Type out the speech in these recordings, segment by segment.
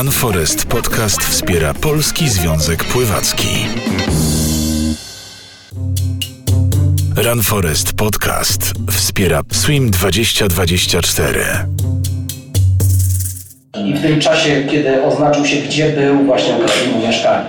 Run Forest podcast wspiera Polski Związek Pływacki. Run Forest podcast wspiera Swim 2024. I w tym czasie, kiedy oznaczył się, gdzie był, właśnie określił mieszkanie.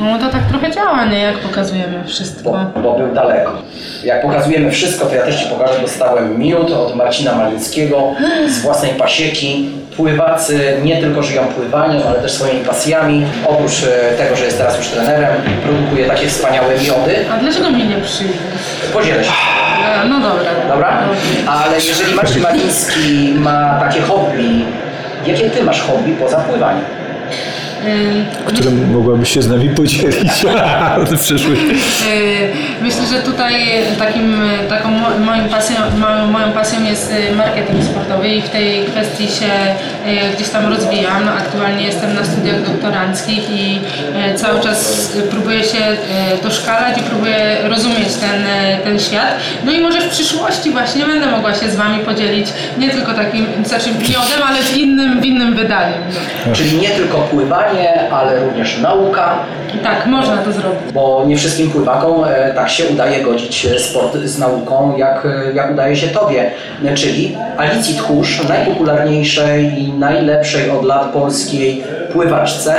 No to tak trochę działa, nie? Jak pokazujemy Bo, wszystko. bo był daleko. Jak pokazujemy wszystko, to ja też Ci pokażę. Dostałem miód od Marcina Malińskiego z własnej pasieki. Pływacy nie tylko żyją pływaniem, ale też swoimi pasjami. Oprócz e, tego, że jest teraz już trenerem, produkuje takie wspaniałe miody. A dlaczego mi nie przyjdzie? Podzielę się. E, No dobra. Dobra? Ale jeżeli Marcin Maliński ma takie hobby, jakie Ty masz hobby poza pływaniem? Ym, którym mogłabyś się z nami podzielić w przyszłości. Yy, Myślę, że tutaj takim, taką mo- moją pasją, moją, moją pasją jest y, marketing sportowy i w tej kwestii się y, gdzieś tam rozwijam. Aktualnie jestem na studiach doktoranckich i y, cały czas próbuję się doszkalać i próbuję rozumieć ten, ten świat. No i może w przyszłości właśnie będę mogła się z Wami podzielić nie tylko takim, znaczy miodem, ale w innym, w innym wydaniu. Czyli nie tylko pływanie, ale również nauka, Tak, można to zrobić. bo nie wszystkim pływakom e, tak się udaje godzić e, sport z nauką, jak, e, jak udaje się Tobie. Czyli Alicji Tchórz, najpopularniejszej i najlepszej od lat polskiej pływaczce.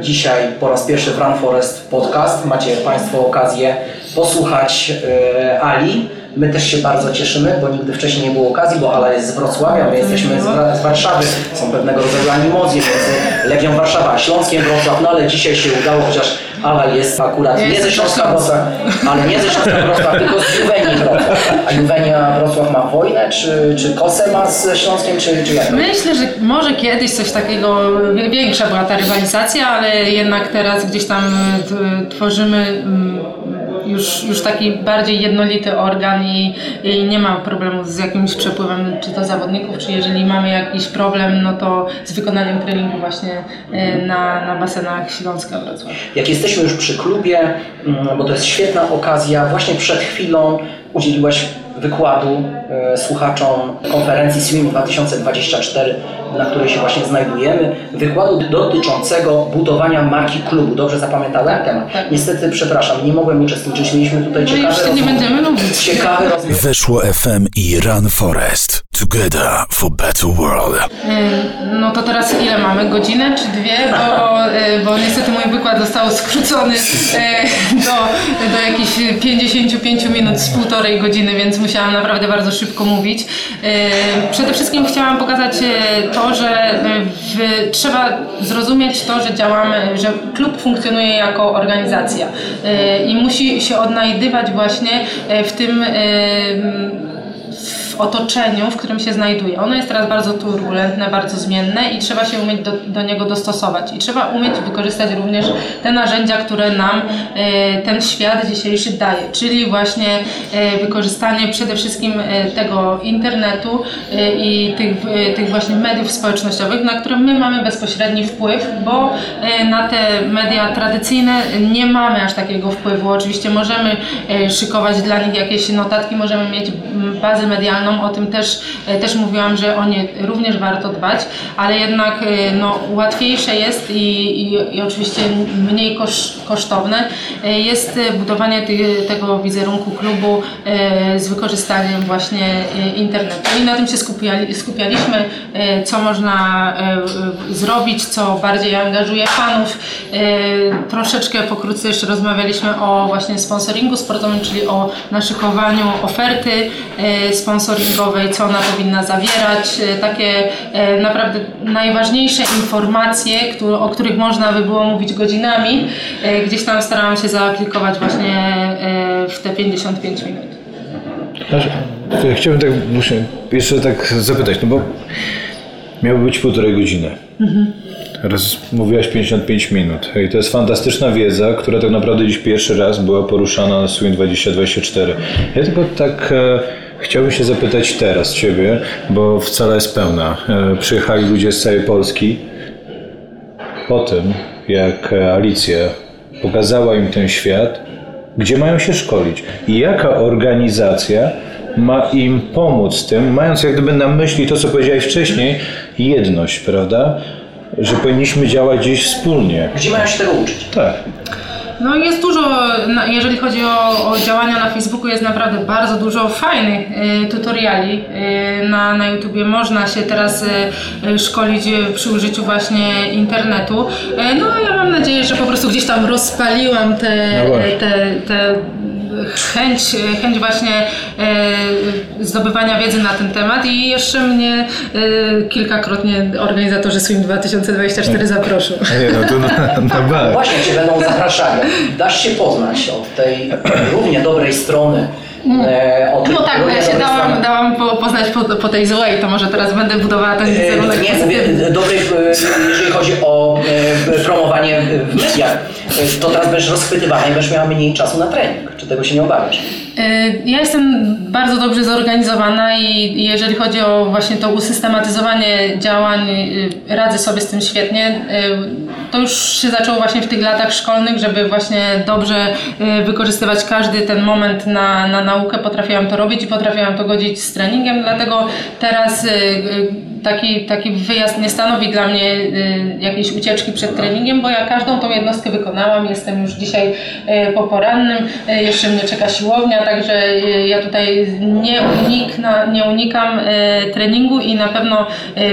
Dzisiaj po raz pierwszy w Run Forest podcast. Macie Państwo okazję posłuchać Ali. My też się bardzo cieszymy, bo nigdy wcześniej nie było okazji, bo Ala jest z Wrocławia, my jesteśmy z Warszawy. Są pewnego rodzaju animozje między Legią Warszawa Śląskiem Wrocław, no ale dzisiaj się udało, chociaż Ala jest akurat nie ze Śląska Wrocław, ale nie ze Śląska Wrocław, tylko z Juwenii Wrocław. A Juwenia Wrocław ma wojnę, czy, czy kosę ma z Śląskiem, czy, czy jak? Myślę, że może kiedyś coś takiego, większa była ta rywalizacja, ale jednak teraz gdzieś tam tworzymy mm, już, już taki bardziej jednolity organ i, i nie ma problemu z jakimś przepływem, czy to zawodników, czy jeżeli mamy jakiś problem, no to z wykonaniem treningu właśnie y, na, na basenach Śląska Wrocław. Jak jesteśmy już przy klubie, mm, bo to jest świetna okazja, właśnie przed chwilą udzieliłaś wykładu e, słuchaczom konferencji Swim 2024, na której się właśnie znajdujemy. Wykładu dotyczącego budowania marki klubu. Dobrze zapamiętałem temat? tak. Niestety, przepraszam, nie mogłem uczestniczyć. Mieliśmy tutaj No ciekawe nie rozmowy. będziemy lubić. Ciekawy rozmów. Weszło FM i Run Forest. Together for better world. No to teraz ile mamy? Godzinę czy dwie? Bo, bo niestety mój wykład został skrócony y, do, do jakichś 55 minut z półtorej godziny, więc musiałam naprawdę bardzo szybko mówić. Y, Przede wszystkim chciałam pokazać to, że w, trzeba zrozumieć to, że działamy, że klub funkcjonuje jako organizacja i musi się odnajdywać właśnie w tym w otoczeniu, w którym się znajduje. Ono jest teraz bardzo turbulentne, bardzo zmienne i trzeba się umieć do, do niego dostosować. I trzeba umieć wykorzystać również te narzędzia, które nam e, ten świat dzisiejszy daje, czyli właśnie e, wykorzystanie przede wszystkim e, tego internetu i tych, tych właśnie mediów społecznościowych, na które my mamy bezpośredni wpływ, bo na te media tradycyjne nie mamy aż takiego wpływu. Oczywiście możemy szykować dla nich jakieś notatki, możemy mieć bazę medialną, o tym też, e, też mówiłam, że o nie również warto dbać, ale jednak e, no, łatwiejsze jest i, i, i oczywiście mniej kosz, kosztowne e, jest budowanie ty, tego wizerunku klubu z wykorzystaniem właśnie internetu. I na tym się skupiali, skupialiśmy, co można zrobić, co bardziej angażuje fanów. Troszeczkę pokrótce jeszcze rozmawialiśmy o właśnie sponsoringu sportowym, czyli o naszykowaniu oferty e, sponsoringowej, co ona powinna zawierać, e, takie e, naprawdę najważniejsze informacje, o których można by było mówić godzinami. E, Gdzieś tam starałam się zaaplikować właśnie w te 55 minut. Chciałbym tak, jeszcze tak zapytać, no bo miało być półtorej godziny. Raz mówiłaś 55 minut i to jest fantastyczna wiedza, która tak naprawdę dziś pierwszy raz była poruszana na Swing 2024. Ja tylko tak e, chciałbym się zapytać teraz Ciebie, bo wcale jest pełna. E, przyjechali ludzie z całej Polski. Po tym, jak Alicja pokazała im ten świat, gdzie mają się szkolić i jaka organizacja ma im pomóc tym, mając jak gdyby na myśli to, co powiedziałeś wcześniej, jedność, prawda? Że powinniśmy działać gdzieś wspólnie. Gdzie mają się tego uczyć? Tak. No jest dużo, jeżeli chodzi o, o działania na Facebooku, jest naprawdę bardzo dużo fajnych e, tutoriali e, na, na YouTubie. Można się teraz e, szkolić przy użyciu właśnie internetu. No ja mam nadzieję, że po prostu gdzieś tam rozpaliłam te, No te, te chęć, chęć właśnie e, zdobywania wiedzy na ten temat i jeszcze mnie e, kilkakrotnie organizatorzy Swim 2024 zaproszą. Nie, no to na, na bank. Właśnie Cię będą zapraszali. Dasz się poznać od tej równie dobrej strony. E, Od No tak, bo ja się dałam, dałam po, poznać po, po tej złej, to może teraz będę budowała ten wizerunek E, Nie, mówię pozytywny. e, jeżeli chodzi o promowanie w mediach, to teraz będziesz rozchwytywana i będziesz miała mniej czasu na trening. Czy tego się nie obawiasz? Ja jestem bardzo dobrze zorganizowana i jeżeli chodzi o właśnie to usystematyzowanie działań, radzę sobie z tym świetnie. To już się zaczęło właśnie w tych latach szkolnych, żeby właśnie dobrze y, wykorzystywać każdy ten moment na, na naukę. Potrafiłam to robić i potrafiłam to godzić z treningiem, dlatego teraz y, y, taki, taki wyjazd nie stanowi dla mnie jakiejś ucieczki przed treningiem, bo ja każdą tą jednostkę wykonałam. Jestem już dzisiaj po porannym, jeszcze mnie czeka siłownia, także ja tutaj nie, unikna, nie unikam treningu i na pewno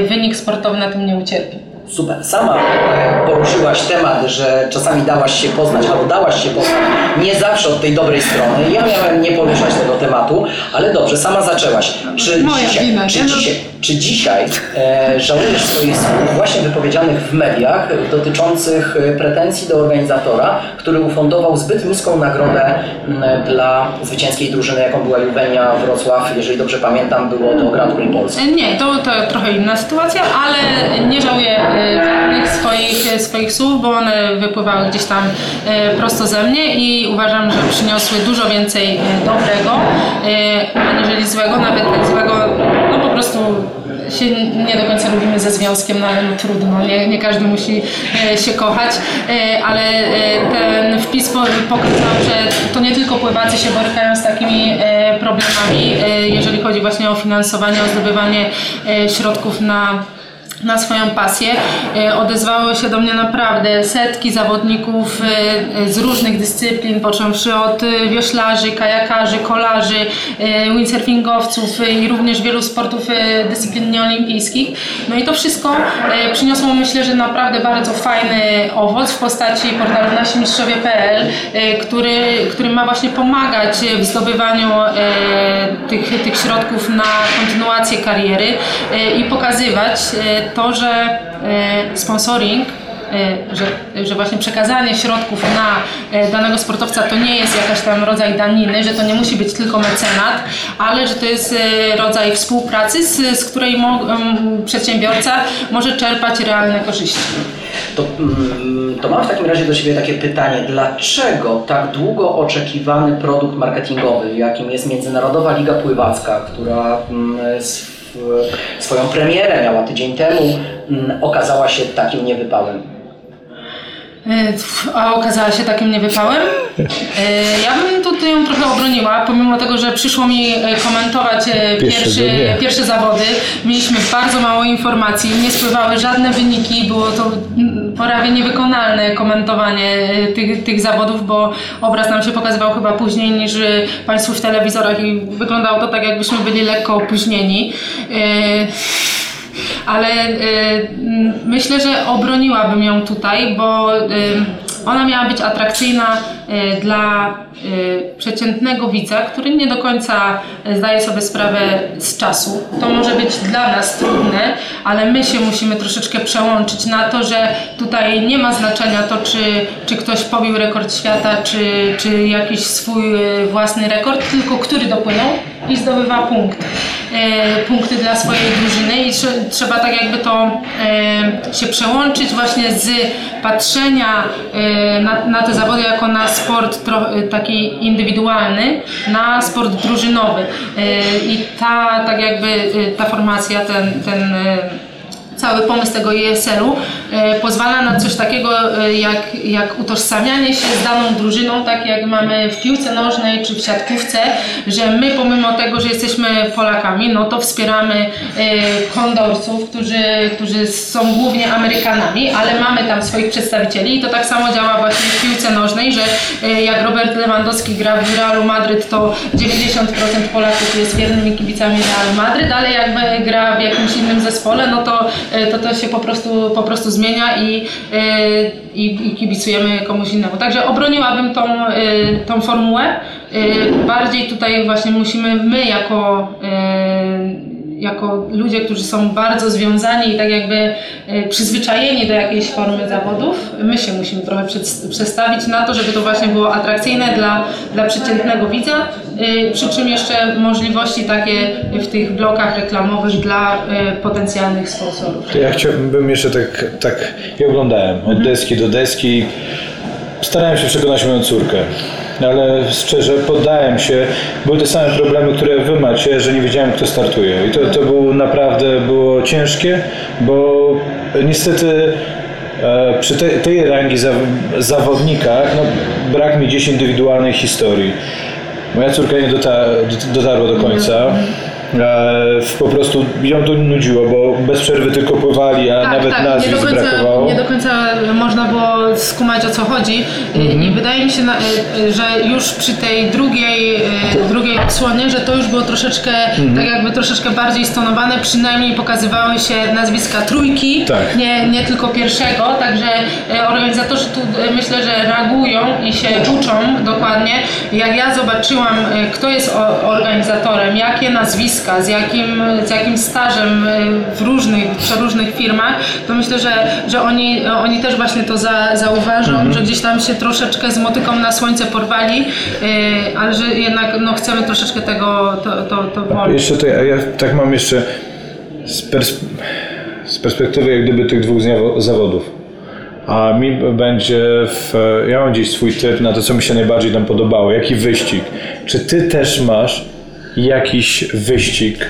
wynik sportowy na tym nie ucierpi. Super. Sama e, poruszyłaś temat, że czasami dałaś się poznać, albo dałaś się poznać nie zawsze od tej dobrej strony. Ja miałem nie poruszać tego tematu, ale dobrze, sama zaczęłaś. Czy Moja dzisiaj, wina, czy? No. dzisiaj, czy dzisiaj e, żałujesz swoich słów właśnie wypowiedzianych w mediach dotyczących e, pretensji do organizatora, który ufundował zbyt niską nagrodę m, dla zwycięskiej drużyny, jaką była Juwenia Wrocław. Jeżeli dobrze pamiętam, było to Grand Prix Polski. Nie, to, to trochę inna sytuacja, ale nie żałuję y, żadnych swoich, swoich słów, bo one wypływały gdzieś tam y, prosto ze mnie i uważam, że przyniosły dużo więcej y, dobrego, y, aniżeli złego, nawet złego, no po prostu się nie do końca lubimy ze związkiem, no ale no trudno, nie, nie każdy musi e, się kochać, e, ale e, ten wpis po- pokazał, że to nie tylko pływacy się borykają z takimi problemami, jeżeli chodzi właśnie o finansowanie, o zdobywanie środków na na swoją pasję. E, Odezwały się do mnie naprawdę setki zawodników e, e, z różnych dyscyplin, począwszy od wioślarzy, kajakarzy, kolarzy, windsurfingowców i również wielu sportów dyscyplin nieolimpijskich. No i to wszystko przyniosło myślę, że naprawdę bardzo fajny owoc w postaci portalu nasimistrzowie.pl, który, który ma właśnie pomagać w zdobywaniu tych, tych środków na kontynuację kariery i pokazywać to, że e, sponsoring e, że, że właśnie przekazanie środków na e, danego sportowca to nie jest jakaś tam rodzaj daniny, że to nie musi być tylko mecenat, ale że to jest rodzaj współpracy, z, z której mo, przedsiębiorca może czerpać realne korzyści. To, mm, to mam w takim razie do Ciebie takie pytanie. Dlaczego tak długo oczekiwany produkt marketingowy, jakim jest Międzynarodowa Liga Pływacka, która mm, sw- swoją premierę miała tydzień temu, mm, okazała się takim niewypałem? E, A okazała się takim niewypałem. E, Ja bym tutaj ją trochę obroniła, pomimo tego, że przyszło mi e, komentować pierwszy, pierwsze zawody. Mieliśmy bardzo mało informacji, nie spływały żadne wyniki, było to mm, prawie niewykonalne komentowanie tych, tych zawodów, bo obraz nam się pokazywał chyba później niż Państwu w telewizorach i wyglądało to tak, jakbyśmy byli lekko opóźnieni. Ale y, myślę, że obroniłabym ją tutaj, bo y, ona miała być atrakcyjna y, dla przeciętnego widza, który nie do końca zdaje sobie sprawę z czasu. To może być dla nas trudne, ale my się musimy troszeczkę przełączyć na to, że tutaj nie ma znaczenia to, czy, czy ktoś pobił rekord świata, czy, czy jakiś swój własny rekord, tylko który dopłynął i zdobywa punkt. E, punkty dla swojej drużyny i trze- trzeba tak jakby to e, się przełączyć właśnie z patrzenia e, na, na te zawody jako na sport taki indywidualny, na sport drużynowy. I ta tak jakby ta formacja, ten, ten cały pomysł tego ESL-u e, pozwala na coś takiego e, jak, jak utożsamianie się z daną drużyną, tak jak mamy w piłce nożnej czy w siatkówce, że my pomimo tego, że jesteśmy Polakami, no to wspieramy e, kondorców, którzy, którzy są głównie Amerykanami, ale mamy tam swoich przedstawicieli i to tak samo działa właśnie w piłce nożnej, że e, jak Robert Lewandowski gra w Realu Madryt, to 90% Polaków jest wiernymi kibicami Realu Madryt, ale jakby gra w jakimś innym zespole, no to e, to, to się po prostu, po prostu zmienia i, e, i, i kibicujemy komuś innemu. Także obroniłabym tą, e, tą formułę. E, Bardziej tutaj właśnie musimy my jako jako ludzie, którzy są bardzo związani i tak jakby e, przyzwyczajeni do jakiejś formy zawodów, my się musimy trochę przestawić na to, żeby to właśnie było atrakcyjne dla, dla przeciętnego widza, e, przy czym jeszcze możliwości takie w tych blokach reklamowych dla e, potencjalnych sponsorów. To ja chciałbym jeszcze tak, tak ja oglądałem od deski do deski. Starałem się przekonać moją córkę, ale szczerze poddałem się. Były te same problemy, które wy macie, że nie wiedziałem kto startuje. I to, to było naprawdę było ciężkie, bo niestety e, przy tej, tej rangi zaw, zawodnikach no, brak mi gdzieś indywidualnej historii. Moja córka nie dota, dotarła do końca. E, po prostu ją to nudziło, bo bez przerwy tylko pływali, a nawet Tak, nie do, nazwisk końca, brakowało. nie do końca można było skumać o co chodzi I- i wydaje mi się, że już przy tej drugiej, drugiej odsłonie, że to już było troszeczkę, tak jakby troszeczkę bardziej stonowane, przynajmniej pokazywały się nazwiska trójki, Tak. nie, nie tylko pierwszego, także organizatorzy tu myślę, że reagują i się uczą dokładnie. Jak ja zobaczyłam, kto jest organizatorem, jakie nazwiska, z jakim, z jakim stażem y, w różnych, w przeróżnych firmach, to myślę, że, że oni, oni też właśnie to za, zauważą, że gdzieś tam się troszeczkę z motyką na słońce porwali, y, ale że jednak no, chcemy troszeczkę tego to, to, to włączyć. Jeszcze to ja, ja tak mam jeszcze z, pers- z perspektywy jak gdyby tych dwóch zawodów. A mi będzie, w, ja mam gdzieś swój typ na to, co mi się najbardziej tam podobało, jaki wyścig. Czy ty też masz jakiś wyścig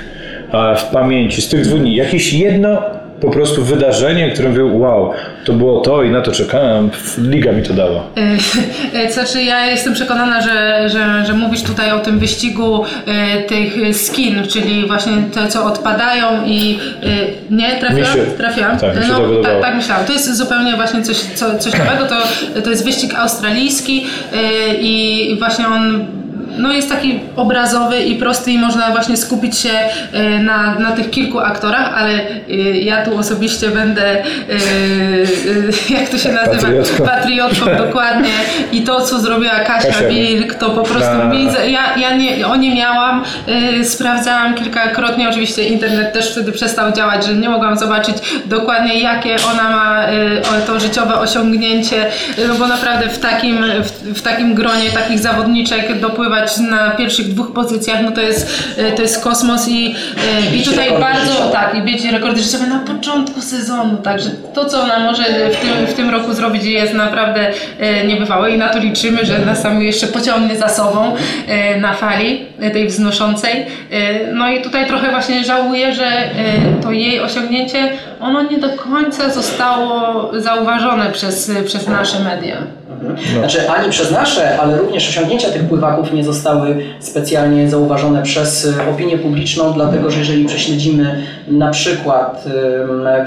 a, w pamięci z tych dwóch dni? Jakieś jedno po prostu wydarzenie, które mówię, wow, to było to i na to czekałem, liga mi to dała. E, Znaczy ja jestem przekonana, że, że, że mówisz tutaj o tym wyścigu e, tych skin, czyli właśnie te, co odpadają i e, nie trafiłam? Się- trafiłam. tak, mi się no, tak, tak myślałam. To jest zupełnie właśnie coś, co, coś nowego. To, to jest wyścig australijski e, i właśnie on no jest taki obrazowy i prosty i można właśnie skupić się e, na, na tych kilku aktorach, ale e, ja tu osobiście będę, e, jak to się nazywa? Patriotką. Patriotką, dokładnie. I to, co zrobiła Kasia, Kasia, Wilk, to po prostu A. widzę. Ja, ja nie, o nie miałam, sprawdzałam kilkakrotnie, oczywiście internet też wtedy przestał działać, że nie mogłam zobaczyć dokładnie, jakie ona ma to życiowe osiągnięcie, no bo naprawdę w takim, w, w takim gronie takich zawodniczek dopływać na pierwszych dwóch pozycjach, no to jest, y, to jest kosmos i, y, i tutaj bardzo, życiowe. tak, i bić rekordy życiowe na początku sezonu, także to, co ona może w tym, w tym roku zrobić jest naprawdę e, niebywałe i na to liczymy, że nas tam jeszcze pociągnie za sobą e, na fali e, tej wznoszącej. E, No i tutaj trochę właśnie żałuję, że e, to jej osiągnięcie, ono nie do końca zostało zauważone przez, przez nasze media. Znaczy ani przez nasze, ale również osiągnięcia tych pływaków nie zostały specjalnie zauważone przez y, opinię publiczną, dlatego że jeżeli prześledzimy na przykład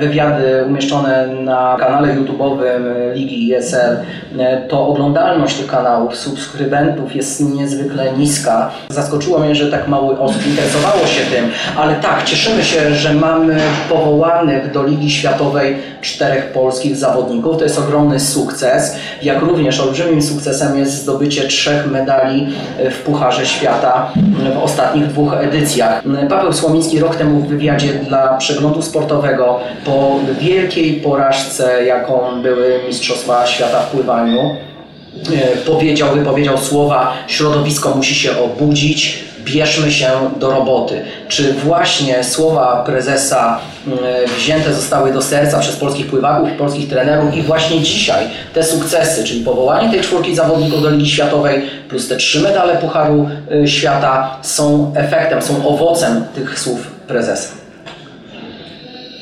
wywiady umieszczone na kanale YouTube'owym y, Ligi ESL, y, to oglądalność tych kanałów, subskrybentów jest niezwykle niska. Zaskoczyło mnie, że tak mało osób interesowało się tym, ale tak, cieszymy się, że mamy powołanych do Ligi Światowej czterech polskich zawodników. To jest ogromny sukces, jak również olbrzymim sukcesem jest zdobycie trzech medali w Pucharze Świata w ostatnich dwóch edycjach. Paweł Słomiński rok temu w wywiadzie dla przeglądu sportowego po wielkiej porażce, jaką były Mistrzostwa Świata w pływaniu, e, powiedział, wypowiedział słowa środowisko musi się obudzić, bierzmy się do roboty. Czy właśnie słowa prezesa mm, wzięte zostały do serca przez polskich pływaków i polskich trenerów i właśnie dzisiaj te sukcesy, czyli powołanie tej czwórki zawodników do Ligi Światowej plus te trzy medale Pucharu y, Świata są efektem, są owocem tych słów prezesa.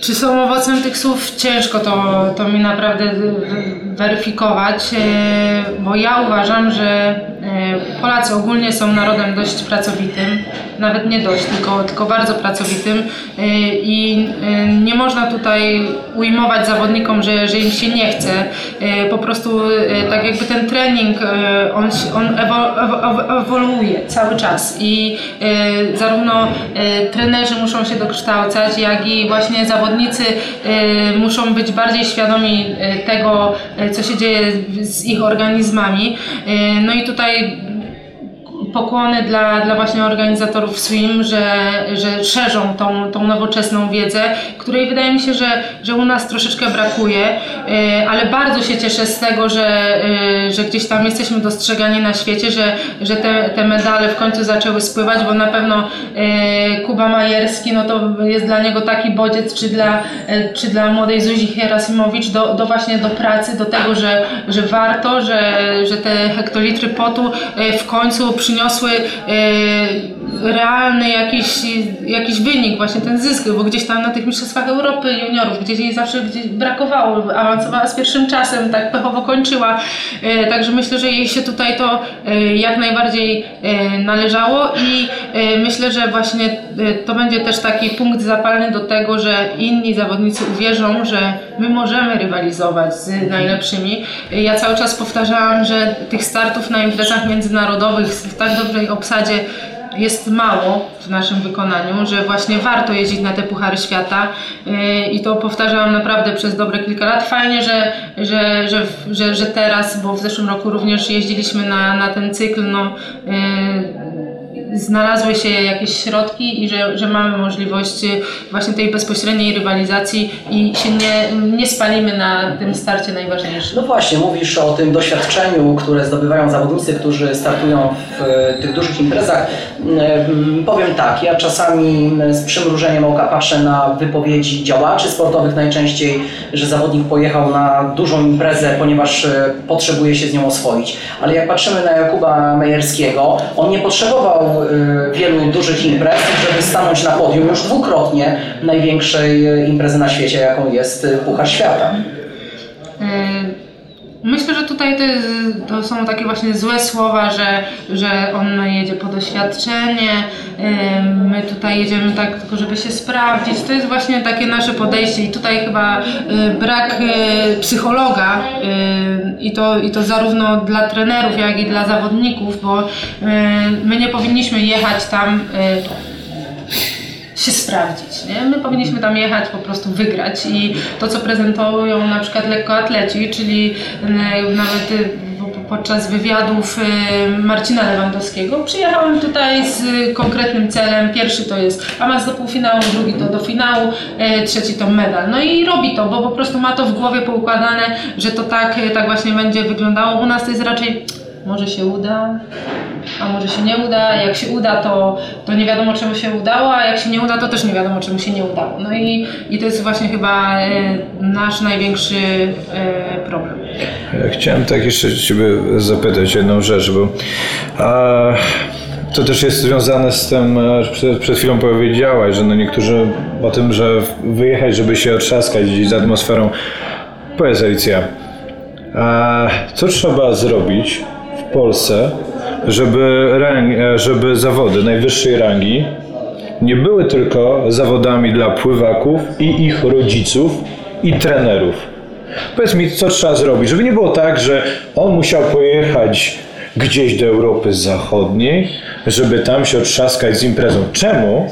Czy są owocem tych słów? Ciężko to, to mi naprawdę weryfikować, e, bo ja uważam, że e, Polacy ogólnie są narodem dość pracowitym, nawet nie dość, tylko, tylko bardzo pracowitym e, i nie można tutaj ujmować zawodnikom, że, że im się nie chce. Po prostu tak jakby ten trening, on, on ewoluuje cały czas i zarówno trenerzy muszą się dokształcać, jak i właśnie zawodnicy muszą być bardziej świadomi tego, co się dzieje z ich organizmami. E, no i tutaj pokłony dla, dla właśnie organizatorów SWIM, że, że szerzą tą, tą nowoczesną wiedzę, której wydaje mi się, że, że u nas troszeczkę brakuje, e, ale bardzo się cieszę z tego, że, e, że gdzieś tam jesteśmy dostrzegani na świecie, że, że te, te medale w końcu zaczęły spływać, bo na pewno e, Kuba Majerski, no to jest dla niego taki bodziec, czy dla, czy dla młodej Zuzi Herasimowicz do, do właśnie do pracy, do tego, że, że warto, że, że te hektolitry potu w końcu przyniosą przyniosły e, realny jakiś, jakiś wynik, właśnie ten zysk, bo gdzieś tam na tych mistrzostwach Europy juniorów, gdzieś jej zawsze gdzieś brakowało, awansowała z pierwszym czasem, tak pechowo kończyła, e, także myślę, że jej się tutaj to e, jak najbardziej należało i myślę, że właśnie to będzie też taki punkt zapalny do tego, że inni zawodnicy uwierzą, że my możemy rywalizować z najlepszymi. Ja cały czas powtarzałam, że tych startów na imprezach międzynarodowych w tak dobrej obsadzie jest mało w naszym wykonaniu, że właśnie warto jeździć na te Puchary Świata yy, i to powtarzałam naprawdę przez dobre kilka lat. Fajnie, że, że, że, że, teraz, bo w zeszłym roku również jeździliśmy na, na ten cykl, no, yy, znalazły się jakieś środki i że, że mamy możliwość właśnie tej bezpośredniej rywalizacji i się nie, nie spalimy na tym starcie najważniejszym. No właśnie, mówisz o tym doświadczeniu, które zdobywają zawodnicy, którzy startują w e, tych dużych imprezach. Mm, powiem tak, ja czasami z przymrużeniem oka patrzę na wypowiedzi działaczy sportowych najczęściej, że zawodnik pojechał na dużą imprezę, ponieważ potrzebuje się z nią oswoić. Ale jak patrzymy na Jakuba Mejerskiego, on nie potrzebował Y, wielu dużych imprez, żeby stanąć na podium już dwukrotnie największej y, imprezy na świecie, jaką jest y, Puchar Świata. Myślę, że tutaj to, jest, to, są takie właśnie złe słowa, że, że on jedzie po doświadczenie, my tutaj jedziemy tak tylko, żeby się sprawdzić. To jest właśnie takie nasze podejście i tutaj chyba brak psychologa i to, i to zarówno dla trenerów, jak i dla zawodników, bo my nie powinniśmy jechać tam się sprawdzić. Nie? My powinniśmy tam jechać, po prostu wygrać i to, co prezentują na przykład lekkoatleci, czyli nawet y, podczas wywiadów y, Marcina Lewandowskiego. Przyjechałem tutaj z konkretnym celem. Pierwszy to jest awans do półfinału, drugi to do finału, trzeci to medal. No i robi to, bo po prostu ma to w głowie poukładane, że to tak, tak właśnie będzie wyglądało. U nas to jest raczej może się uda, a może się nie uda. Jak się uda, to, to nie wiadomo czemu się udało, a jak się nie uda, to też nie wiadomo czemu się nie udało. No i, i to jest właśnie chyba e, nasz największy e, problem. Chciałem tak jeszcze Ciebie zapytać jedną rzecz, bo a, to też jest związane z tym, przed, przed chwilą powiedziałaś, że no niektórzy o tym, że wyjechać, żeby się otrzaskać z atmosferą. Powiedz Alicja, a co trzeba zrobić, w Polsce, żeby, e, żeby zawody najwyższej rangi nie były tylko zawodami dla pływaków i ich rodziców i trenerów. Powiedz mi, co trzeba zrobić, żeby nie było tak, że on musiał pojechać gdzieś do Europy Zachodniej, żeby tam się otrzaskać z imprezą. Czemu?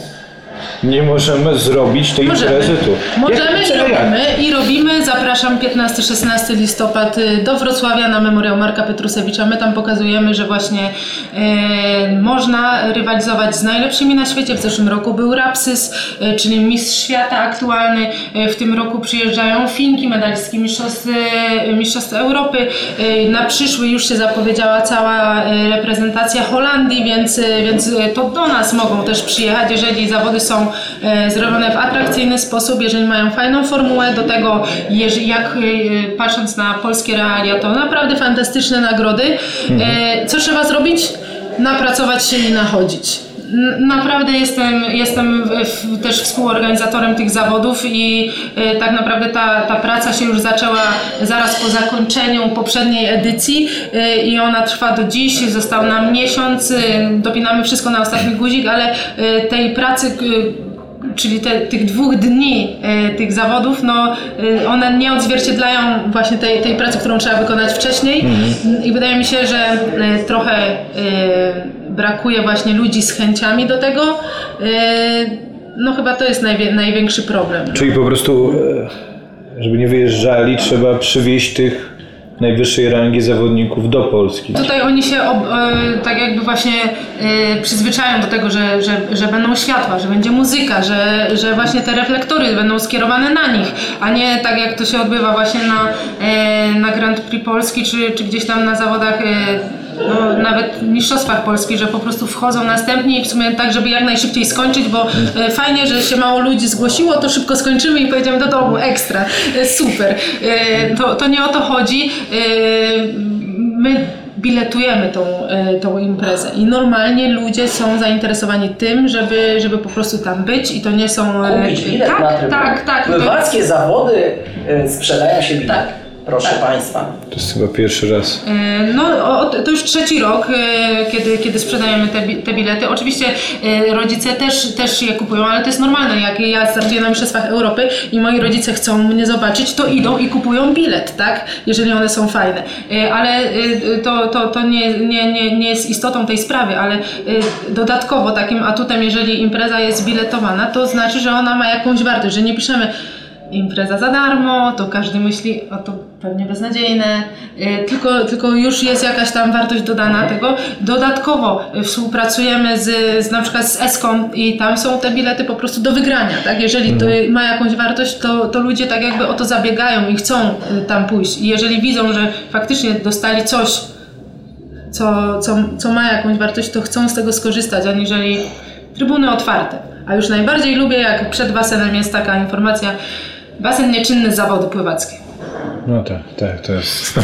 Nie możemy zrobić tej możemy. imprezy tu. Możemy jak, i robimy. I robimy. Zapraszam 15-16 listopad y, do Wrocławia na memoriał Marka Petrusewicza. My tam pokazujemy, że właśnie e, można rywalizować z najlepszymi na świecie. W zeszłym roku był Rapsys, e, czyli mistrz świata aktualny. E, w tym roku przyjeżdżają Finki, medalistki mistrzostw, mistrzostw Europy. Na przyszły już się zapowiedziała cała reprezentacja Holandii, więc, więc to do nas mogą też przyjechać, jeżeli zawody są E, zrobione w atrakcyjny sposób, jeżeli mają fajną formułę, do tego jak e, patrząc na polskie realia, to naprawdę fantastyczne nagrody. E, co trzeba zrobić? Napracować się i nachodzić Naprawdę jestem, jestem też współorganizatorem tych zawodów i y, tak naprawdę ta, ta praca się już zaczęła zaraz po zakończeniu poprzedniej edycji y, i ona trwa do dziś. Został nam miesiąc, y, dopinamy wszystko na ostatni guzik, ale tej pracy czyli te, tych dwóch dni e, tych zawodów, no e, one nie odzwierciedlają właśnie tej, tej pracy, którą trzeba wykonać wcześniej i wydaje mi się, że e, trochę brakuje właśnie ludzi z chęciami do tego. No chyba to jest najwie, największy problem. Czyli po prostu, żeby nie wyjeżdżali, trzeba przywieźć tych najwyższej rangi zawodników do Polski. Tutaj oni się ob, e, tak jakby właśnie e, przyzwyczają do tego, że, że, że będą światła, że będzie muzyka, że, że właśnie te reflektory będą skierowane na nich, a nie tak jak to się odbywa właśnie na, e, na Grand Prix Polski, czy, czy gdzieś tam na zawodach no, nawet mistrzostwach Polski, że po prostu wchodzą następni i w sumie tak, żeby jak najszybciej skończyć, bo e, fajnie, że się mało ludzi zgłosiło, to szybko skończymy i pojedziemy do domu, ekstra, e, super. E, To, to nie o to chodzi. My biletujemy tą, tą imprezę i normalnie ludzie są zainteresowani tym, żeby, żeby po prostu tam być i to nie są... Kupić bilet na tak, trybunę. tak, tak. To, Pływackie zawody e, sprzedają się bilet. Tak. Proszę Tak. Państwa. To jest chyba pierwszy raz. E, No, to już trzeci rok, e, kiedy, kiedy sprzedajemy te, te bilety. Oczywiście e, rodzice też, też je kupują, ale to jest normalne. Jak ja startuję na Mistrzostwach Europy i moi rodzice chcą mnie zobaczyć, to idą i kupują bilet, tak? Jeżeli one są fajne. Ale to, to, to nie, nie, nie, nie jest istotą tej sprawy, ale dodatkowo takim atutem, jeżeli impreza jest biletowana, to znaczy, że ona ma jakąś wartość, że nie piszemy impreza za darmo, to każdy myśli, o to pewnie beznadziejne, y, tylko, tylko już jest jakaś tam wartość dodana tego. Dodatkowo y, współpracujemy z, z na przykład z Eską i tam są te bilety po prostu do wygrania, tak? Jeżeli to ma jakąś wartość, to, to ludzie tak jakby o to zabiegają i chcą y, tam pójść. I jeżeli widzą, że faktycznie dostali coś, co, co, co ma jakąś wartość, to chcą z tego skorzystać, aniżeli trybuny otwarte. A już najbardziej lubię, jak przed basenem jest taka informacja, basen nieczynny, zawody pływackie. No tak, tak, to jest.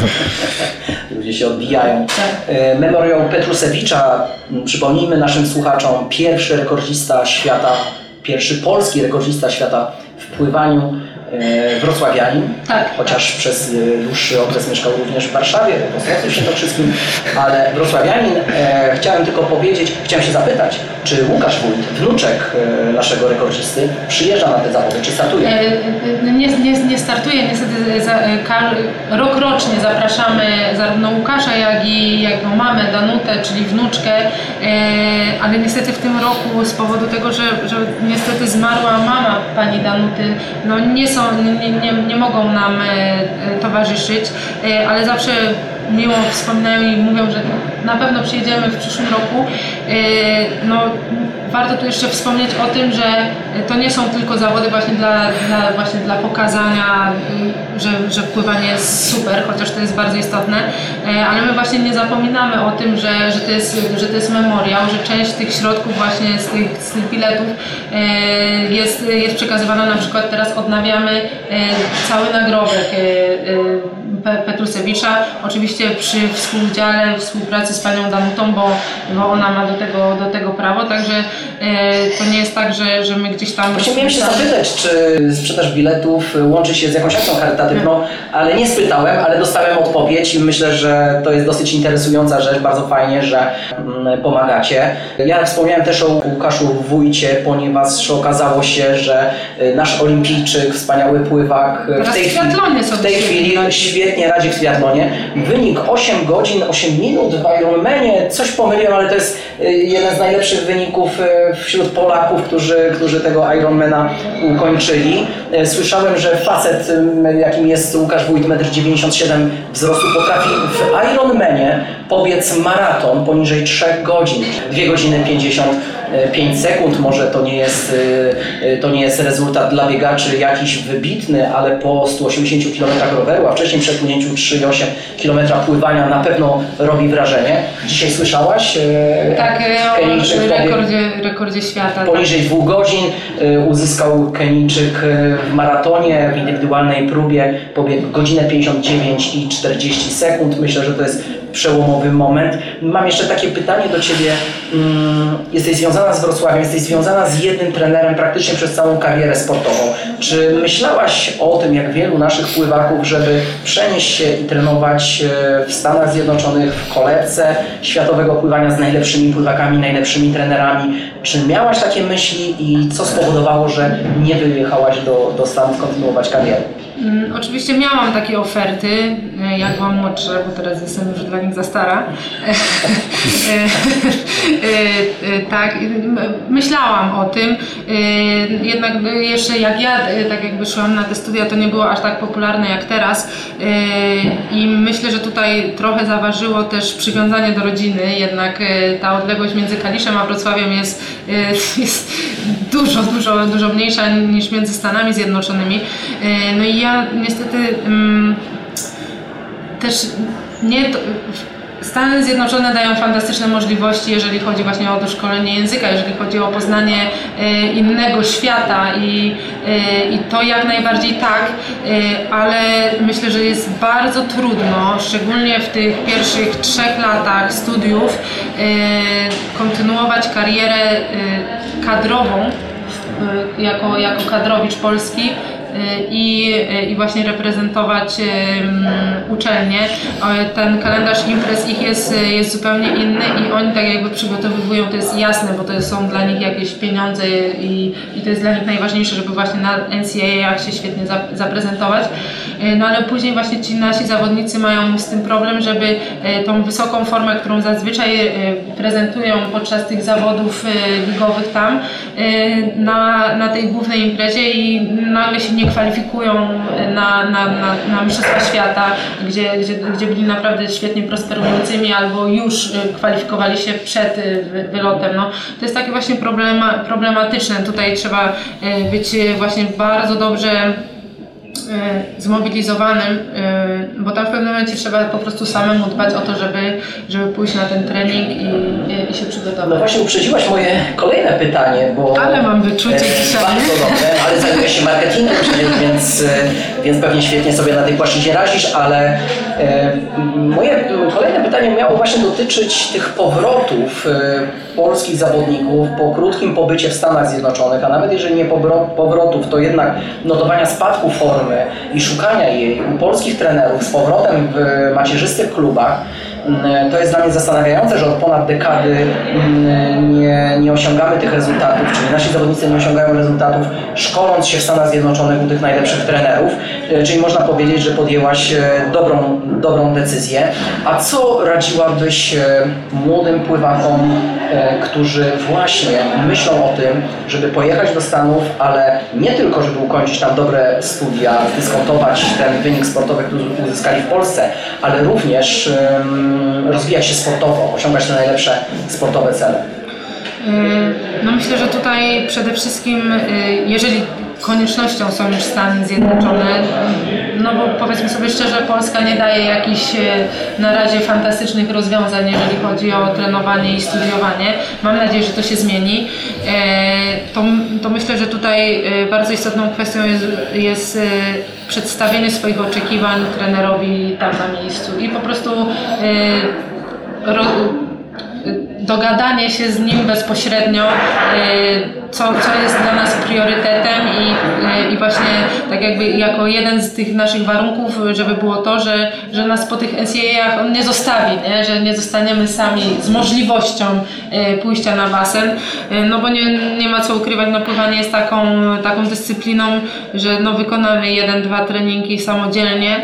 Ludzie się odbijają. Tak. E, Memoriał Petrusewicza, przypomnijmy naszym słuchaczom, pierwszy rekordzista świata, pierwszy polski rekordzista świata w pływaniu wrocławianin, Tak. chociaż przez e, dłuższy okres mieszkał również w Warszawie, w Ostrowie Świętokrzyskim, ale wrocławianin. E, chciałem tylko powiedzieć, chciałem się zapytać, czy Łukasz Wójt, wnuczek e, naszego rekordzisty, przyjeżdża na te zawody, czy startuje? E, e, Nie, nie, nie startuje, niestety za, e, ka, rok rocznie zapraszamy zarówno Łukasza, jak i jego mamę Danutę, czyli wnuczkę, e, ale niestety w tym roku z powodu tego, że, że niestety zmarła mama pani Danuty, no nie są, nie, nie, nie mogą nam e, e, towarzyszyć, e, ale zawsze miło wspominają i mówią, że na pewno przyjedziemy w przyszłym roku. No, warto tu jeszcze wspomnieć o tym, że to nie są tylko zawody właśnie dla, dla, właśnie dla pokazania, y, że, że pływanie jest super, chociaż to jest bardzo istotne, e, ale my właśnie nie zapominamy o tym, że, że, to, jest, że to jest memoriał, że część tych środków właśnie z tych, z tych biletów e, jest, jest przekazywana, na przykład teraz odnawiamy e, cały nagrobek Pe- Petrusewicza, oczywiście przy współudziale, współpracy z panią Danutą, bo, bo ona ma do tego, do tego prawo, także to nie jest tak, że, że my gdzieś tam... Właśnie miałem się zapytać, czy sprzedaż biletów łączy się z jakąś akcją charytatywną, ale nie spytałem, ale dostałem odpowiedź i myślę, że to jest dosyć interesująca rzecz, bardzo fajnie, że mm, pomagacie. Ja wspomniałem też o Łukaszu Wójcie, ponieważ okazało się, że y, nasz olimpijczyk, wspaniały pływak w tej w tej chwili świetnie radzi w triatlonie. Wynik 8 godzin, 8 minut w Ironmanie, coś pomyliłem, ale to jest y, jeden z najlepszych wyników y, wśród Polaków, którzy, którzy tego Ironmana ukończyli. Y, Słyszałem, że facet, jakim jest Łukasz Wójt, 1,97 m wzrostu, potrafi w Ironmanie pobiec maraton poniżej 3 godzin. 2 godziny 55 sekund, może to nie jest, y, y, to nie jest rezultat dla biegaczy jakiś wybitny, ale po 180 km roweru, a wcześniej przepłynięciu 3,8 km pływania na pewno robi wrażenie. Dzisiaj słyszałaś? Tak, e, Kenijczyk o rekordzie, rekordzie świata. Tak. Poniżej dwóch godzin uzyskał Kenijczyk w maratonie, w indywidualnej próbie pobiegł godzinę 59 i 40 sekund. Myślę, że to jest przełomowy moment. Mam jeszcze takie pytanie do Ciebie. Mm, Jesteś związana z Wrocławiem, jesteś związana z jednym trenerem praktycznie przez całą karierę sportową. Czy myślałaś o tym, jak wielu naszych pływaków, żeby przenieść się i trenować e, w Stanach Zjednoczonych w kolebce światowego pływania z najlepszymi pływakami, najlepszymi trenerami? Czy miałaś takie myśli i co spowodowało, że nie wyjechałaś do, do Stanów kontynuować karierę? Mm, Oczywiście miałam takie oferty, e, jak byłam młodsza, bo teraz jestem już dla nich za stara. E, e, tak, myślałam o tym. Jednak jeszcze jak ja tak jakby szłam na te studia, to nie było aż tak popularne jak teraz. I myślę, że tutaj trochę zaważyło też przywiązanie do rodziny. Jednak ta odległość między Kaliszem a Wrocławiem jest, jest dużo, dużo, dużo mniejsza niż między Stanami Zjednoczonymi. No i ja niestety mm, też nie. To, Stany Zjednoczone dają fantastyczne możliwości, jeżeli chodzi właśnie o doszkolenie języka, jeżeli chodzi o poznanie e, innego świata i, e, i to jak najbardziej tak, e, ale myślę, że jest bardzo trudno, szczególnie w tych pierwszych trzech latach studiów, kontynuować karierę kadrową jako, jako kadrowicz polski i, e, i właśnie reprezentować em, uczelnię. E, Ten kalendarz imprez ich jest, jest zupełnie inny i oni tak jakby przygotowywują, to jest jasne, bo to są dla nich jakieś pieniądze i, i to jest dla nich najważniejsze, żeby właśnie na NCAA się świetnie zap- zaprezentować. E, No ale później właśnie ci nasi zawodnicy mają z tym problem, żeby tą wysoką formę, którą zazwyczaj prezentują podczas tych zawodów ligowych tam na, na tej głównej imprezie i nagle się nie kwalifikują na, na, na, na Mistrzostwa Świata, gdzie, gdzie, gdzie byli naprawdę świetnie prosperującymi albo już e, kwalifikowali się przed wy- wylotem. No, to jest takie właśnie problema, problematyczne. Tutaj trzeba e, być właśnie bardzo dobrze zmobilizowanym, e, bo tam w pewnym momencie trzeba po prostu samemu dbać o to, żeby, żeby pójść na ten trening i, i, się No przygotować. właśnie uprzedziłaś moje kolejne pytanie, bo... Ale mam wyczucie e, dzisiaj. Bardzo dobre, ale zajmujesz się marketingiem więc, e, więc pewnie świetnie sobie na tej płaszczyźnie radzisz, ale moje kolejne pytanie miało właśnie dotyczyć tych powrotów e, polskich zawodników po krótkim pobycie w Stanach Zjednoczonych, a nawet jeżeli nie powrotów, to jednak notowania spadku formy i szukania jej u polskich trenerów z powrotem w macierzystych klubach. Mm, To jest dla mnie zastanawiające, że od ponad dekady mm, nie, nie osiągamy tych rezultatów, czyli nasi zawodnicy nie osiągają rezultatów szkoląc się w Stanach Zjednoczonych u tych najlepszych trenerów, E, czyli można powiedzieć, że podjęłaś e, dobrą, dobrą decyzję. A co radziłabyś e, młodym pływakom, którzy właśnie myślą o tym, żeby pojechać do Stanów, ale nie tylko, żeby ukończyć tam dobre studia, dyskontować ten wynik sportowy, który uzyskali w Polsce, ale również rozwijać się sportowo, osiągać te najlepsze sportowe cele. E, No myślę, że tutaj przede wszystkim, e, jeżeli koniecznością są już Stany Zjednoczone, no bo powiedzmy sobie szczerze, Polska nie daje jakichś e, na razie fantastycznych rozwiązań, jeżeli chodzi o trenowanie i studiowanie. Mam nadzieję, że to się zmieni. E, To, to myślę, że tutaj e, bardzo istotną kwestią jest, jest e, przedstawienie swoich oczekiwań trenerowi tam na miejscu i po prostu e, dogadanie się z nim bezpośrednio, y, co, co jest dla nas priorytetem i, y, i właśnie tak jakby jako jeden z tych naszych warunków, żeby było to, że, że nas po tych NCAA on nie zostawi, nie? że nie zostaniemy sami z możliwością y, pójścia na basen, no bo nie, nie ma co ukrywać, no pływanie jest taką, taką dyscypliną, że no wykonamy jeden, dwa treningi samodzielnie,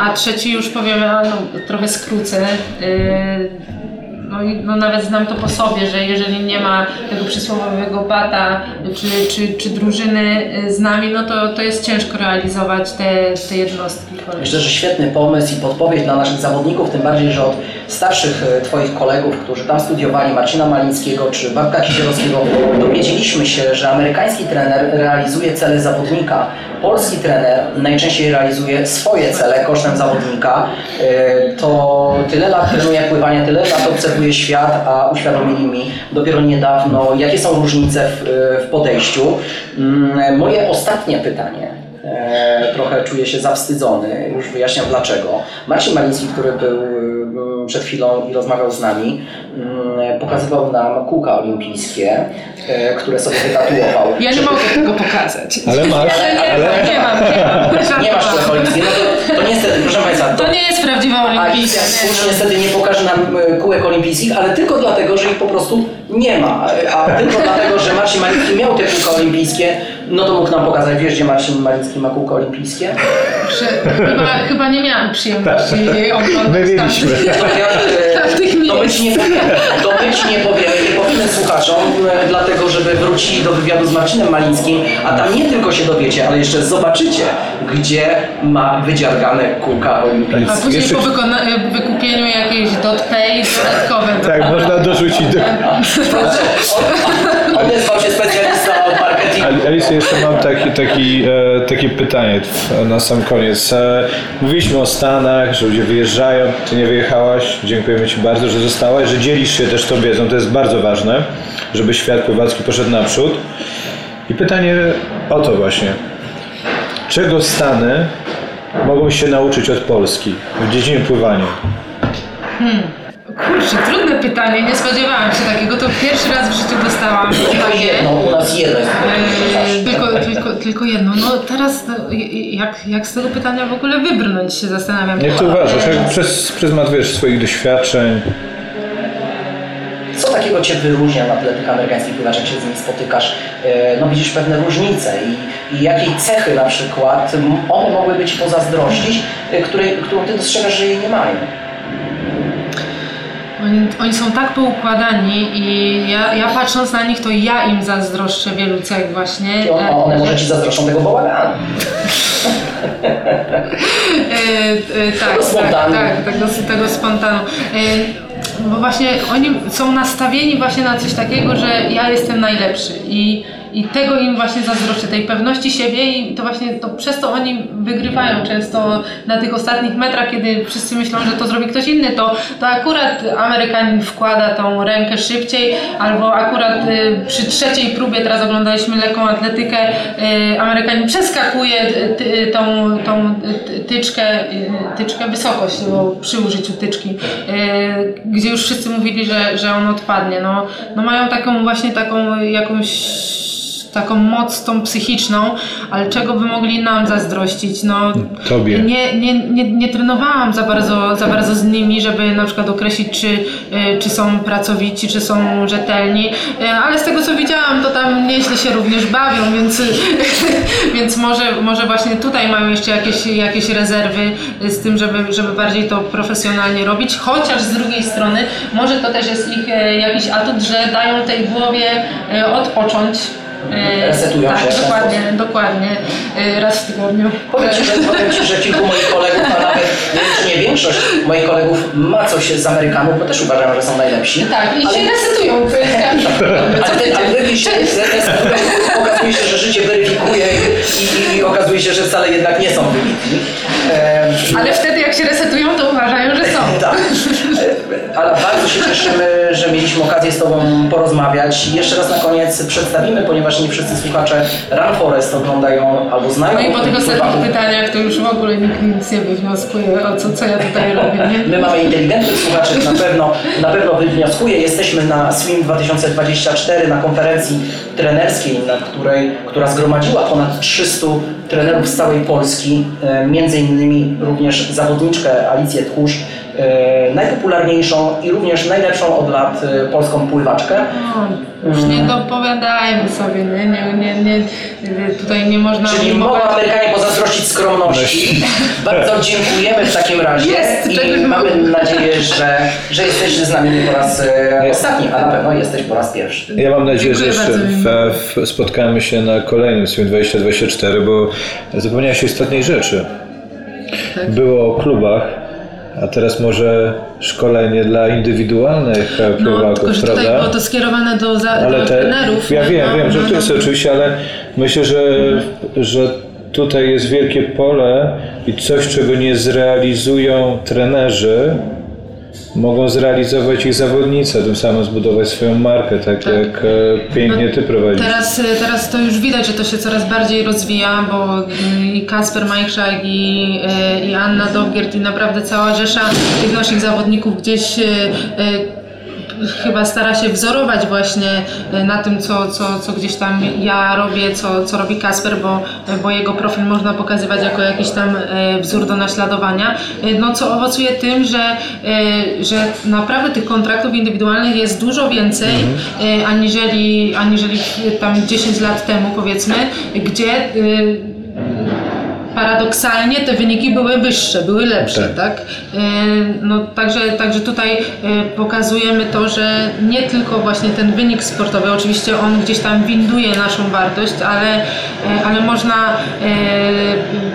a trzeci już powiemy, a no trochę skrócę, no, no nawet znam to po sobie, że jeżeli nie ma tego przysłowiowego bata czy, czy, czy drużyny y, z nami, no to, to jest ciężko realizować te, te jednostki. Myślę, że świetny pomysł i podpowiedź dla naszych zawodników, tym bardziej, że od starszych e, Twoich kolegów, którzy tam studiowali, Marcina Malińskiego czy Bartka Kisielowskiego, dowiedzieliśmy się, że amerykański trener realizuje cele zawodnika, polski trener najczęściej realizuje swoje cele kosztem zawodnika. E, To tyle lat trenuje pływanie, tyle lat obserwuje świat, a uświadomili mi dopiero niedawno, jakie są różnice w, w podejściu. Mm, Moje ostatnie pytanie. E, trochę czuję się zawstydzony, już wyjaśniam dlaczego. Marcin Maliński, który był przed chwilą i rozmawiał z nami, mm, pokazywał nam kółka olimpijskie, e, które sobie wytatuował. Ja nie mogę tego pokazać. Ale masz, Ale nie, ale... nie mam, nie mam. Nie masz kółek olimpijskich, no to, to niestety, proszę Państwa, to, To nie jest prawdziwa Alicja olimpijska. Tchórz niestety nie pokaże nam e, kółek olimpijskich, ale tylko dlatego, że ich po prostu nie ma. A tylko dlatego, że Marcin Malicki miał te kółka olimpijskie, no to mógł nam pokazać, wiesz gdzie Marcin Malicki ma kółka olimpijskie? Że Chyba, chyba nie miałam przyjemności oglądać My mieliśmy. tamtych- To, e, ci nie powiemy, to ci nie powiemy, nie powiemy słuchaczom, e, dlatego żeby wrócili do wywiadu z Marcinem Malińskim, a tam nie tylko się dowiecie, ale jeszcze zobaczycie, gdzie ma wydziargane kółka olimpijskie. A później Jeszcze- po wykupieniu jakiejś dot pay dodatkowe. Tak, można dorzucić do... On- Odezwał się. Ale- Alicja, jeszcze mam taki, taki, e, takie pytanie na sam koniec. E, mówiliśmy o Stanach, że ludzie wyjeżdżają, ty nie wyjechałaś, dziękujemy Ci bardzo, że zostałaś, że dzielisz się też tą wiedzą, to jest bardzo ważne, żeby świat pływacki poszedł naprzód. I pytanie o to właśnie. Czego Stany mogą się nauczyć od Polski w dziedzinie pływania? Kurczę, trudne pytanie, nie spodziewałam się takiego, to pierwszy raz w życiu dostałam Tylko takie. jedno, u nas jedno jest. Eee, Tylko, tylko, tylko jedno. No teraz no, jak, jak z tego pytania w ogóle wybrnąć się zastanawiam. Jak ty uważasz? Jak przez pryzmat wiesz, swoich doświadczeń, Co takiego Cię wyróżnia na tle tych amerykańskich pływaczy, jak się z nimi spotykasz? E, No widzisz pewne różnice i, i jakiej cechy na przykład one mogłyby Ci pozazdrościć, e, której, którą Ty dostrzegasz, że jej nie mają? Oni, są tak poukładani i ja, ja patrząc na nich, to ja im zazdroszczę wielu cech właśnie. I on, a one może Ci zazdroszczą tego bałaganu. E, e, tak, tak, tak, tego, tego spontanu. E, bo właśnie oni są nastawieni właśnie na coś takiego, że ja jestem najlepszy i, i tego im właśnie zazdroszczę, tej pewności siebie i to właśnie to, przez to oni wygrywają często na tych ostatnich metrach, kiedy wszyscy myślą, że to zrobi ktoś inny, to, to akurat Amerykanin wkłada tą rękę szybciej albo akurat y, przy trzeciej próbie, teraz oglądaliśmy lekką atletykę, y, Amerykanin przeskakuje y, ty, tą, tą y, tyczkę, y, tyczkę wysokość bo przy użyciu tyczki, y, gdzie już wszyscy mówili, że, że on odpadnie. No, no mają taką właśnie taką jakąś taką moc tą psychiczną, ale czego by mogli nam zazdrościć? No, Tobie. Nie, nie, nie, nie trenowałam za bardzo, za bardzo z nimi, żeby na przykład określić, czy, y, czy są pracowici, czy są rzetelni, Y, ale z tego co widziałam, to tam nieźle się również bawią, więc, więc może, może właśnie tutaj mają jeszcze jakieś, jakieś rezerwy z tym, żeby, żeby bardziej to profesjonalnie robić, chociaż z drugiej strony może to też jest ich e, jakiś atut, że dają tej głowie e, odpocząć. E, Resetują tak, się dokładnie, dokładnie. E, Raz w tygodniu. Powiem Ci, że, powiem Ci, że kilku moich kolegów, a nawet nie wiem, czy nie większość moich kolegów ma coś z Amerykanów, bo też uważają, że są najlepsi. Tak, i Ale- się resetują. Ale, ty, ale widzicie, okazuje się, że życie weryfikuje i, i, i okazuje się, że wcale jednak nie są wybitni. Ale wtedy jak się resetują, to uważają, że są. Tak. Ale bardzo się cieszymy, że mieliśmy okazję z Tobą porozmawiać. Jeszcze raz na koniec przedstawimy, ponieważ nie wszyscy słuchacze Run Forest oglądają albo znają. No i po tych ostatnich pytaniach to już w ogóle nikt nic nie wywnioskuje, o co, co ja tutaj robię, nie? My mamy inteligentnych słuchaczy, na pewno, na pewno wywnioskuje. Jesteśmy na Swim 2024, na konferencji trenerskiej, na której, która zgromadziła ponad 300 trenerów z całej Polski, e, między innymi również zawodniczkę Alicję Tchórz, e, najpopularniejszą i również najlepszą od lat e, polską pływaczkę. No, już nie dopowiadajmy sobie, nie? nie, nie, nie tutaj nie można Czyli mogą Amerykanie pozazdrościć skromności. Bardzo dziękujemy w takim razie Jest, i mamy nadzieję, że, że jesteś z nami nie po raz e, ostatni, a na pewno jesteś po raz pierwszy. Ja mam nadzieję, że Dziękuję jeszcze bardzo. w, w, spotkamy się na kolejnym Swim 2024, bo zapomniałeś istotnej rzeczy. Tak. Było o klubach, a teraz może szkolenie dla indywidualnych e, No, pływaków, tylko, że tutaj prawda? było to skierowane do, za, Ale do te, trenerów. ja nie? wiem, No, wiem, no, że tu no. jest oczywiście, ale myślę, że, że tutaj jest wielkie pole i coś, czego nie zrealizują trenerzy, mogą zrealizować ich zawodnicy, tym samym zbudować swoją markę, tak, jak e, pięknie ty prowadzisz. Teraz, teraz to już widać, że to się coraz bardziej rozwija, bo y, i Kasper Majchrzak i, i Anna Dowgiert i naprawdę cała rzesza tych naszych zawodników gdzieś chyba stara się wzorować właśnie y, na tym, co, co, co gdzieś tam ja robię, co, co robi Kasper, bo, bo jego profil można pokazywać jako jakiś tam y, wzór do naśladowania, no co owocuje tym, że, że naprawdę tych kontraktów indywidualnych jest dużo więcej y, aniżeli, aniżeli tam 10 lat temu powiedzmy, gdzie paradoksalnie te wyniki były wyższe, były lepsze, Tak. tak? Y, No, także, także tutaj y, pokazujemy to, że nie tylko właśnie ten wynik sportowy, oczywiście on gdzieś tam winduje naszą wartość, ale, y, ale można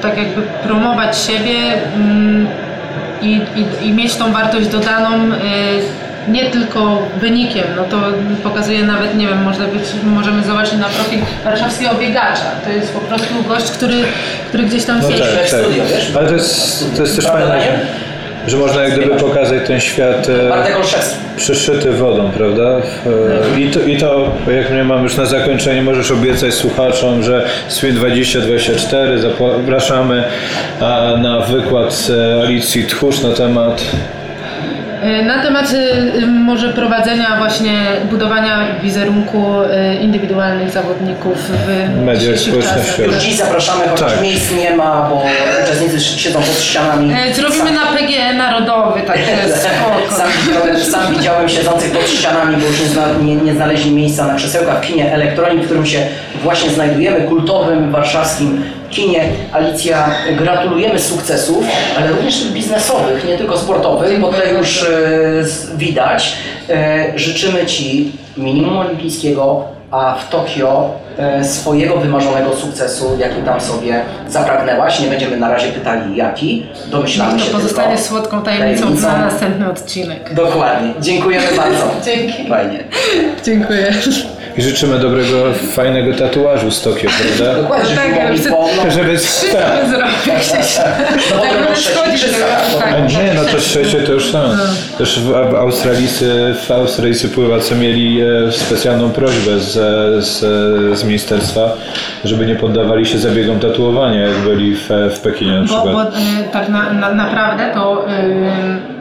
tak jakby promować siebie mm, i, i, i mieć tą wartość dodaną nie tylko wynikiem, no to pokazuje nawet, nie wiem, można być, możemy zobaczyć na profil warszawskiego biegacza. To jest po prostu gość, który, który gdzieś tam No siedzi. tak, w tak. studio, wiesz? Ale to jest, to jest też fajne, że, że można jak gdyby pokazać ten świat e, przeszyty wodą, prawda? E, I to, I to, jak mnie mam już na zakończenie, możesz obiecać słuchaczom, że Swin 2024 zapraszamy a, na wykład z Alicji Tchórz na temat Na temat y, y, może prowadzenia właśnie budowania wizerunku y, indywidualnych zawodników w Mediach społecznościowych. Już dziś zapraszamy, chociaż Tak. miejsc nie ma, bo uczestnicy siedzą pod ścianami. Y, Zrobimy na PGE Narodowy, także. Sam widziałem, sam widziałem siedzących pod ścianami, bo już nie, zna, nie, nie znaleźli miejsca na krzesełkach w kinie Elektronik, w którym się właśnie znajdujemy, kultowym warszawskim kinie. Alicja, gratulujemy sukcesów, ale również tych biznesowych, nie tylko sportowych, bo tutaj już e, widać. E, życzymy Ci minimum olimpijskiego, a w Tokio e, swojego wymarzonego sukcesu, jaki tam sobie zapragnęłaś. Nie będziemy na razie pytali jaki, domyślamy się To pozostanie tylko. słodką tajemnicą Tajemnicą. na następny odcinek. Dokładnie. Dziękujemy bardzo. Dzięki. Fajnie. Dziękuję. I życzymy dobrego, fajnego tatuażu z Tokio, prawda? Dokładnie, Tak, żeby. Żeby... Zrobić. No bo Tak to nawet trzeci szkodzi, trzysta, że- to- tak. A nie, no to trzecie to już są. Też w, Australijcy, w Australijcy pływacy mieli e, specjalną prośbę z, z, z ministerstwa, żeby nie poddawali się zabiegom tatuowania, jak byli w, w Pekinie na Bo, przykład. bo y, tak na, na, naprawdę to...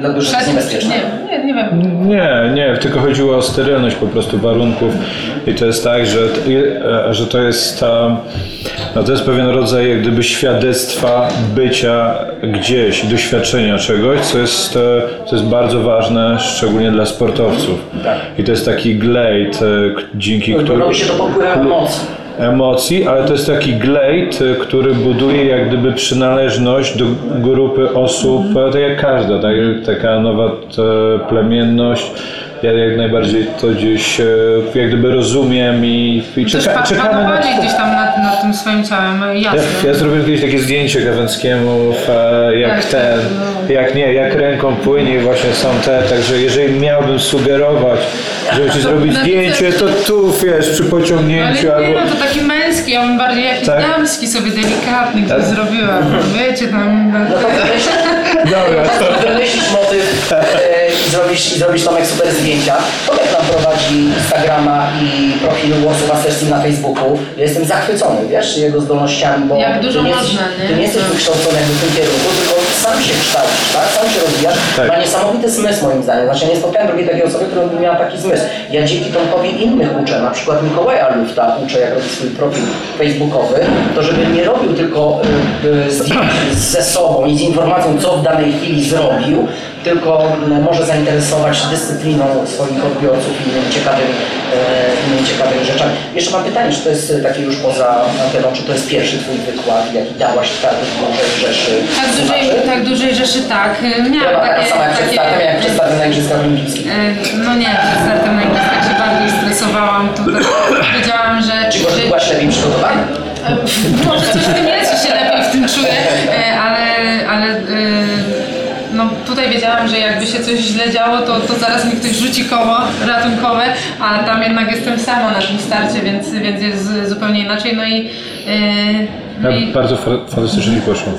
Y, to jest niebezpieczne. Nie, nie, nie wiem. Nie, nie, tylko chodziło o sterylność po prostu warunków i to jest tak, że, e, że to jest ta, no to jest pewien rodzaj jak gdyby świadectwa bycia gdzieś, doświadczenia czegoś, co jest, e, co jest bardzo ważne, szczególnie dla sportowców. Tak. I to jest taki glejt, e, dzięki któremu... Robi się to pod wpływem emocji. ale to jest taki glejt, który buduje jak gdyby przynależność do grupy osób, e, tak jak każda, tak, taka nowa e, plemienność. Ja jak najbardziej to gdzieś e, jak gdyby rozumiem i, i czeka, pa- czekamy na to. gdzieś tam nad, nad tym swoim ciałem, Ja, jasne. ja zrobiłem kiedyś takie zdjęcie Gawęckiemu, e, jak Tak, ten, no. jak nie, jak ręką płynie i właśnie są te, także jeżeli miałbym sugerować, żeby ci zrobić na zdjęcie, to tu wiesz, przy Ale pociągnięciu nie, albo... no to taki męski, ja bym bardziej jakiś Tak? damski sobie delikatny gdzieś Tak? zrobiła. Wiecie, tam... No wymyśl, Dobra, wymyślisz motyw e, i zrobisz, i zrobisz Tomek super zdjęcia. Tomek nam prowadzi Instagrama i profil Warsaw Masters Team na Facebooku. Ja jestem zachwycony, wiesz, jego zdolnościami, bo Jak dużo ty nie, można, nie? Ty nie jesteś No. wykształcony jakby w tym kierunku, tylko sam się kształcisz, tak? Sam się rozwijasz. Tak. Ma niesamowity zmysł moim zdaniem. Znaczy ja nie spotkałem drugiej takiej osoby, która by miała taki zmysł. Ja dzięki Tomkowi innych uczę, na przykład Mikołaja Lufta uczę, jak robi swój profil facebookowy, to żeby nie robił tylko y, y, zdjęć ze sobą i z informacją, co w danej chwili zrobił, tylko y, może zainteresować dyscypliną swoich odbiorców i innymi ciekawymi, e, innymi ciekawymi rzeczami. Jeszcze mam pytanie, czy to jest y, takie już poza anteną, czy to jest pierwszy Twój wykład, jaki dałaś w tak dużej rzeszy Tak dużej, tak dużej rzeszy tak. Ja Miałam taka takie... sama jak takie startem, jak przed startem na Igrzyskach Olimpijskich. e, no nie, przed startem na igrzyskach się bardziej stresowałam. To tak wiedziałam, że... Czy może że- byłaś lepiej przygotowana? E, Może coś w tym jest, że się lepiej w tym czuję, tutaj wiedziałam, że jakby się coś źle działo, to, to zaraz mi ktoś rzuci koło ratunkowe, a tam jednak jestem sama na tym starcie, więc, więc jest zupełnie inaczej. No i, e, no Ja i bardzo fa- fantastycznie mi poszło.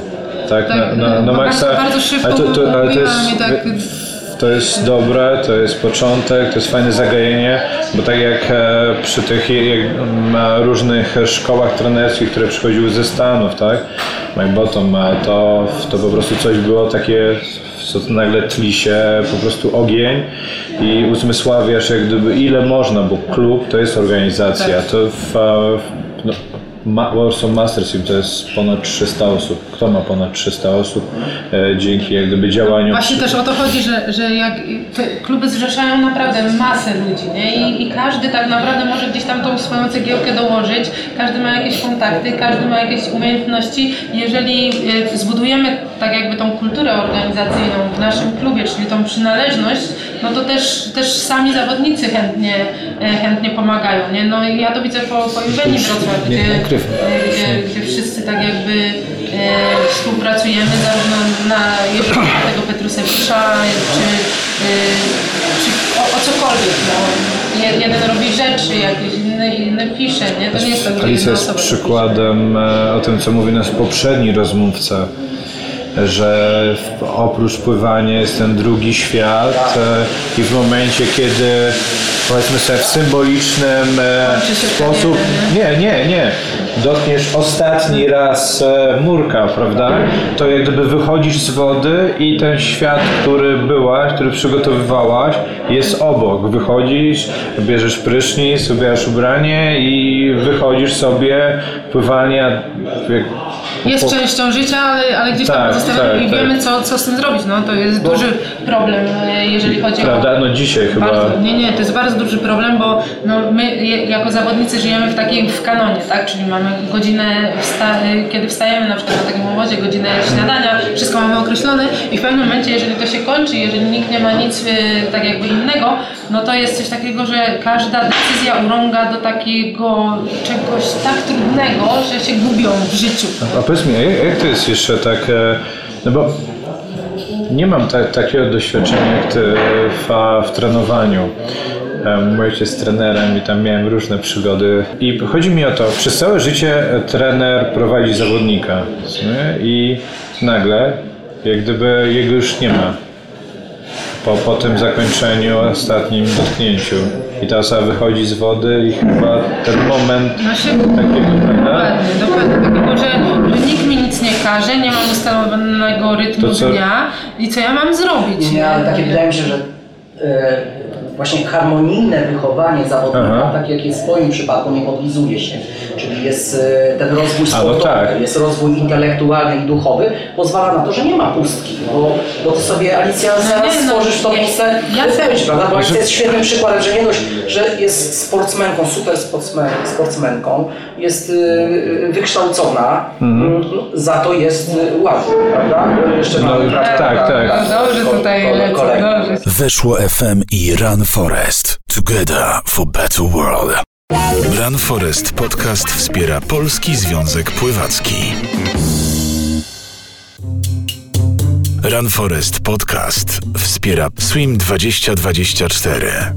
Tak, Tak, na, na, na no, maksa. bardzo- bardzo szybko ale to, to, ale to jest, i tak- to jest dobre, to jest początek, to jest fajne zagajenie, bo tak jak e, przy tych jak, m, różnych szkołach trenerskich, które przychodziły ze Stanów, tak? Mike Bottom, e, to, to po prostu coś było takie, co to nagle tli się po prostu ogień i uzmysławiasz jak gdyby ile można, bo klub to jest organizacja, to w, w no, Ma- Warsaw Masters Team to jest ponad 300 osób. Kto ma ponad 300 osób e, dzięki jak gdyby działaniu Właśnie też o to chodzi, że, że jak kluby zrzeszają naprawdę masę ludzi, nie? I, I każdy tak naprawdę może gdzieś tam tą swoją cegiełkę dołożyć, każdy ma jakieś kontakty, każdy ma jakieś umiejętności. Jeżeli e, zbudujemy tak jakby tą kulturę organizacyjną w naszym klubie, czyli tą przynależność, no to też, też sami zawodnicy chętnie, e, chętnie pomagają, nie? No i ja to widzę po, po Juwenii Wrocław, gdzie, e, gdzie, gdzie wszyscy tak jakby e, współpracujemy zarówno na tego Petrusewicza, czy, e, czy o, o cokolwiek. No. Je- Jeden robi rzeczy, jakiś inny, inny pisze, nie? To nie jest tak, że jedna jest przykładem e, o tym, co mówi nasz poprzedni rozmówca, że oprócz pływania jest ten drugi świat e, i w momencie, kiedy powiedzmy sobie w symbolicznym e, sposób, nie, nie, nie, dotkniesz ostatni raz e, murka, prawda, to jak gdyby wychodzisz z wody i ten świat, który byłaś, który przygotowywałaś, jest obok. Wychodzisz, bierzesz prysznic, ubierasz ubranie i wychodzisz sobie pływania. Jak, Jest częścią życia, ale, ale gdzieś tam Tak, pozostawiamy tak, i tak. wiemy, co, co z tym zrobić. No, to jest duży problem, e, jeżeli chodzi o Prawda? No dzisiaj chyba. Bardzo, nie, nie, to jest bardzo duży problem, bo no, my jako zawodnicy żyjemy w takim w kanonie, tak? Czyli mamy godzinę, wsta- kiedy wstajemy na przykład na takim obozie, godzinę śniadania, wszystko mamy określone i w pewnym momencie, jeżeli to się kończy, jeżeli nikt nie ma nic y, tak jakby innego, no to jest coś takiego, że każda decyzja urąga do takiego czegoś tak trudnego, że się gubią w życiu. A powiedz mi, jak to jest jeszcze tak, e, no bo nie mam ta, takiego doświadczenia jak ty w, w trenowaniu. Mój ojciec jest trenerem i tam miałem różne przygody. I chodzi mi o to, przez całe życie e, trener prowadzi zawodnika i nagle jak gdyby jego już nie ma. Po, po tym zakończeniu, ostatnim dotknięciu. I ta osoba wychodzi z wody i chyba ten moment No się takiego, prawda? Dokładnie, dokładnie. Że, że nikt nic nie mam ustalowanego rytmu co- dnia i co ja mam zrobić? Nie, ale takie wydaje mi się, że e, właśnie harmonijne wychowanie zawodnika, Aha. tak jak jest w Twoim przypadku, nie podlizuje się. Czyli jest e, ten rozwój no sportowy, tak. jest rozwój intelektualny i duchowy, pozwala na to, że nie ma pustki, bo, bo Ty sobie, Alicja, zaraz nie, no, stworzysz to miejsce ja- wypełnić, prawda? Bo Alicja jest świetnym przykładem, że nie dość, że jest sportsmenką, super sportsmen, sportsmenką, jest y, wykształcona, Mhm. y, za to jest y, ładna, prawda? Jeszcze No, mamy, prawda, tak, tak. No dobrze tutaj lecę. Weszło FM i Run Forest. Together for better world. Run Forest podcast wspiera Polski Związek Pływacki. Run Forest podcast wspiera Swim 2024.